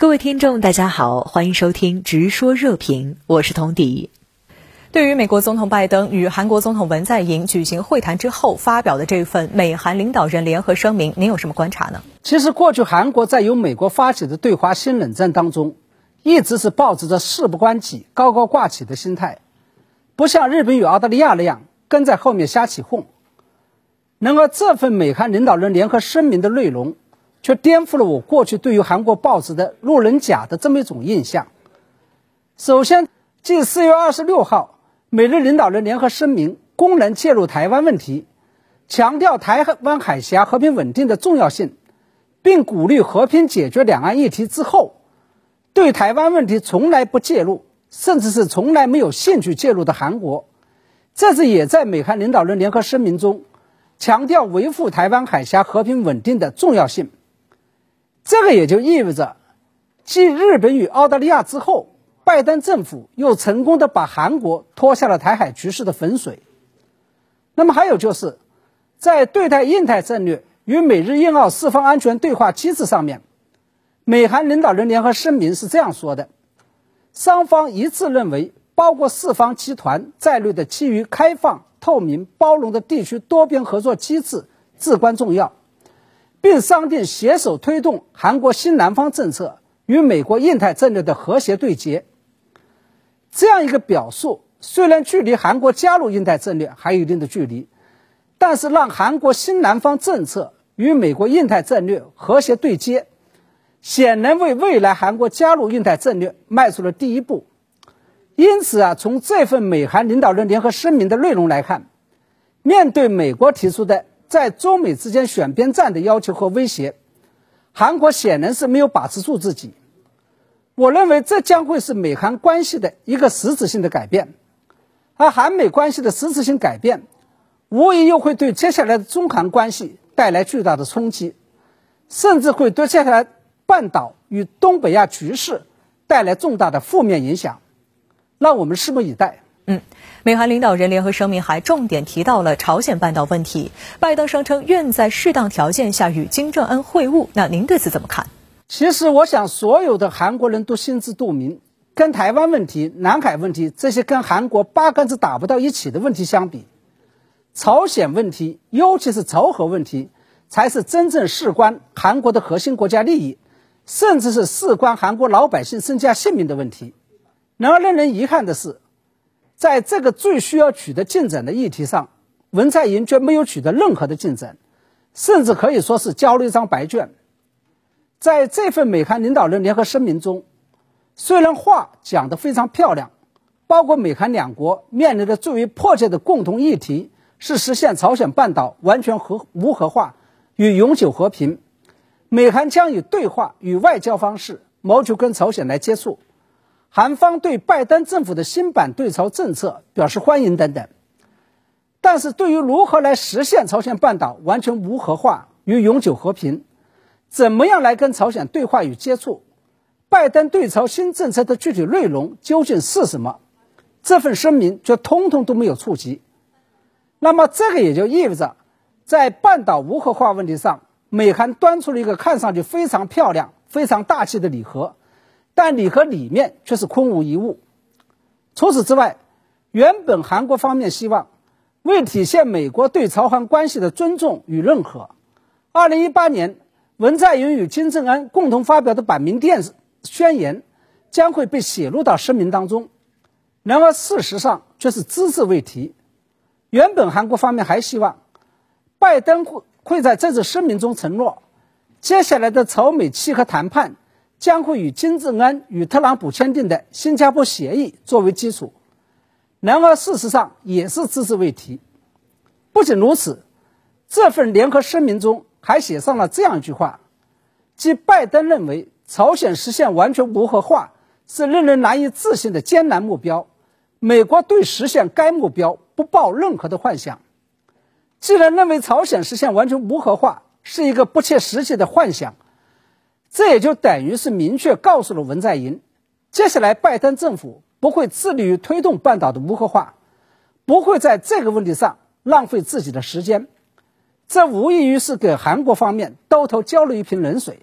各位听众，大家好，欢迎收听《直说热评》，我是童迪。对于美国总统拜登与韩国总统文在寅举行会谈之后发表的这份美韩领导人联合声明，您有什么观察呢？其实，过去韩国在由美国发起的对华新冷战当中，一直是抱着着事不关己、高高挂起的心态，不像日本与澳大利亚那样跟在后面瞎起哄。然而，这份美韩领导人联合声明的内容。却颠覆了我过去对于韩国报纸的路人甲的这么一种印象。首先，继四月二十六号美日领导人联合声明公然介入台湾问题，强调台湾海峡和平稳定的重要性，并鼓励和平解决两岸议题之后，对台湾问题从来不介入，甚至是从来没有兴趣介入的韩国，这次也在美韩领导人联合声明中强调维护台湾海峡和平稳定的重要性。这个也就意味着，继日本与澳大利亚之后，拜登政府又成功的把韩国拖下了台海局势的浑水。那么还有就是，在对待印太战略与美日印澳四方安全对话机制上面，美韩领导人联合声明是这样说的：双方一致认为，包括四方集团在内的基于开放、透明、包容的地区多边合作机制至关重要。并商定携手推动韩国新南方政策与美国印太战略的和谐对接。这样一个表述，虽然距离韩国加入印太战略还有一定的距离，但是让韩国新南方政策与美国印太战略和谐对接，显然为未来韩国加入印太战略迈出了第一步。因此啊，从这份美韩领导人联合声明的内容来看，面对美国提出的。在中美之间选边站的要求和威胁，韩国显然是没有把持住自己。我认为这将会是美韩关系的一个实质性的改变，而韩美关系的实质性改变，无疑又会对接下来的中韩关系带来巨大的冲击，甚至会对接下来半岛与东北亚局势带来重大的负面影响。让我们拭目以待。嗯，美韩领导人联合声明还重点提到了朝鲜半岛问题。拜登声称愿在适当条件下与金正恩会晤。那您对此怎么看？其实，我想所有的韩国人都心知肚明，跟台湾问题、南海问题这些跟韩国八竿子打不到一起的问题相比，朝鲜问题，尤其是朝核问题，才是真正事关韩国的核心国家利益，甚至是事关韩国老百姓身家性命的问题。然而，令人遗憾的是。在这个最需要取得进展的议题上，文在寅却没有取得任何的进展，甚至可以说是交了一张白卷。在这份美韩领导人联合声明中，虽然话讲得非常漂亮，包括美韩两国面临的最为迫切的共同议题是实现朝鲜半岛完全核无核化与永久和平，美韩将以对话与外交方式谋求跟朝鲜来接触。韩方对拜登政府的新版对朝政策表示欢迎等等，但是对于如何来实现朝鲜半岛完全无核化与永久和平，怎么样来跟朝鲜对话与接触，拜登对朝新政策的具体内容究竟是什么，这份声明却通通都没有触及。那么这个也就意味着，在半岛无核化问题上，美韩端出了一个看上去非常漂亮、非常大气的礼盒。但礼盒里面却是空无一物。除此之外，原本韩国方面希望为体现美国对朝韩关系的尊重与认可，2018年文在寅与金正恩共同发表的板民电宣言将会被写入到声明当中。然而事实上却是只字未提。原本韩国方面还希望拜登会会在这次声明中承诺，接下来的朝美契合谈判。将会以金正恩与特朗普签订的新加坡协议作为基础，然而事实上也是只字未提。不仅如此，这份联合声明中还写上了这样一句话：，即拜登认为朝鲜实现完全无核化是令人难以置信的艰难目标，美国对实现该目标不抱任何的幻想。既然认为朝鲜实现完全无核化是一个不切实际的幻想，这也就等于是明确告诉了文在寅，接下来拜登政府不会致力于推动半岛的无核化，不会在这个问题上浪费自己的时间。这无异于是给韩国方面兜头浇了一瓶冷水。